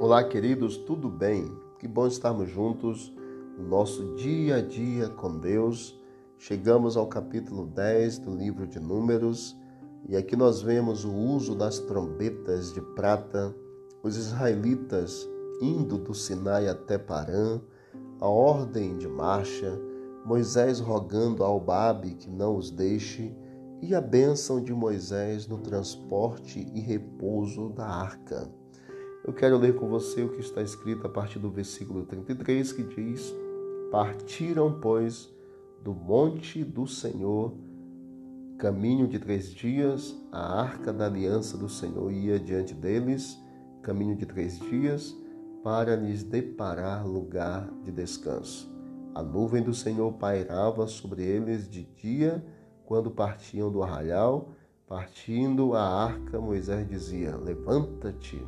Olá, queridos, tudo bem? Que bom estarmos juntos no nosso dia a dia com Deus. Chegamos ao capítulo 10 do livro de Números e aqui nós vemos o uso das trombetas de prata, os israelitas indo do Sinai até Parã, a ordem de marcha, Moisés rogando ao Babe que não os deixe e a bênção de Moisés no transporte e repouso da arca. Eu quero ler com você o que está escrito a partir do versículo 33, que diz: Partiram, pois, do monte do Senhor, caminho de três dias, a arca da aliança do Senhor ia diante deles, caminho de três dias, para lhes deparar lugar de descanso. A nuvem do Senhor pairava sobre eles de dia, quando partiam do arraial, partindo a arca, Moisés dizia: Levanta-te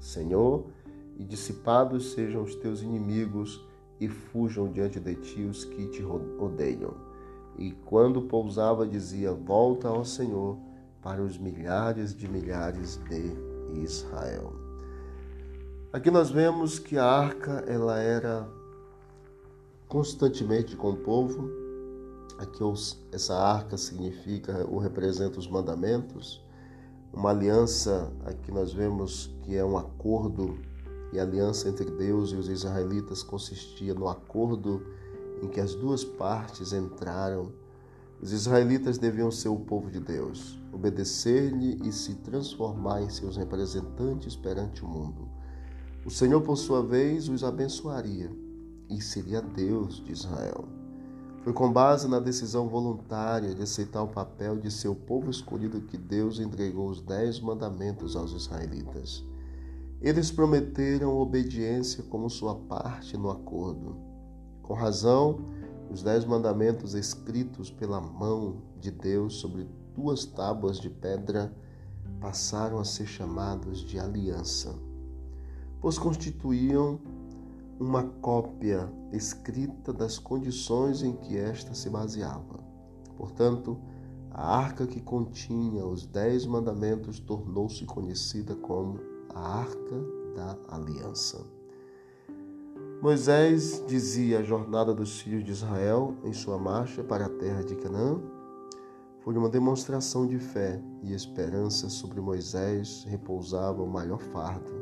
Senhor, e dissipados sejam os teus inimigos e fujam diante de ti os que te odeiam. E quando pousava, dizia: Volta ao Senhor para os milhares de milhares de Israel. Aqui nós vemos que a arca ela era constantemente com o povo. Aqui essa arca significa ou representa os mandamentos uma aliança, aqui nós vemos que é um acordo, e a aliança entre Deus e os israelitas consistia no acordo em que as duas partes entraram. Os israelitas deviam ser o povo de Deus, obedecer-lhe e se transformar em seus representantes perante o mundo. O Senhor, por sua vez, os abençoaria e seria Deus de Israel. Foi com base na decisão voluntária de aceitar o papel de seu povo escolhido que Deus entregou os dez mandamentos aos israelitas. Eles prometeram obediência como sua parte no acordo. Com razão, os dez mandamentos escritos pela mão de Deus sobre duas tábuas de pedra passaram a ser chamados de aliança, pois constituíam uma cópia escrita das condições em que esta se baseava. Portanto, a arca que continha os dez mandamentos tornou-se conhecida como a Arca da Aliança. Moisés dizia a jornada dos filhos de Israel em sua marcha para a terra de Canaã foi uma demonstração de fé e esperança sobre Moisés repousava o maior fardo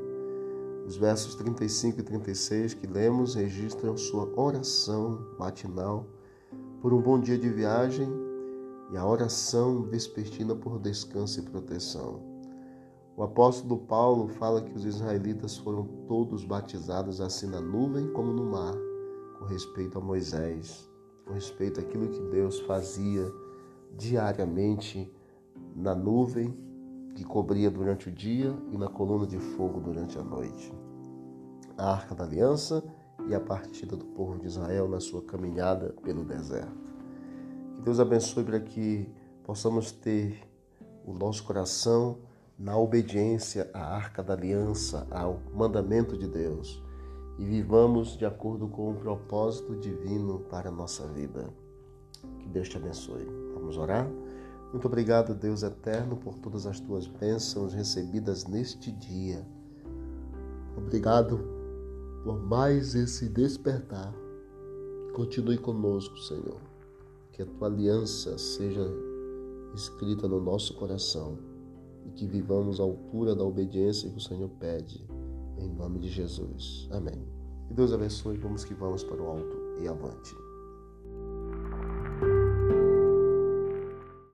os versos 35 e 36 que lemos registram sua oração matinal por um bom dia de viagem e a oração vespertina por descanso e proteção. O apóstolo Paulo fala que os israelitas foram todos batizados assim na nuvem como no mar, com respeito a Moisés, com respeito àquilo que Deus fazia diariamente na nuvem que cobria durante o dia e na coluna de fogo durante a noite. A Arca da Aliança e a partida do povo de Israel na sua caminhada pelo deserto. Que Deus abençoe para que possamos ter o nosso coração na obediência à Arca da Aliança, ao mandamento de Deus e vivamos de acordo com o propósito divino para a nossa vida. Que Deus te abençoe. Vamos orar? Muito obrigado, Deus eterno, por todas as tuas bênçãos recebidas neste dia. Obrigado por mais esse despertar. Continue conosco, Senhor. Que a tua aliança seja escrita no nosso coração e que vivamos à altura da obediência que o Senhor pede. Em nome de Jesus. Amém. Que Deus abençoe. Vamos que vamos para o alto e avante.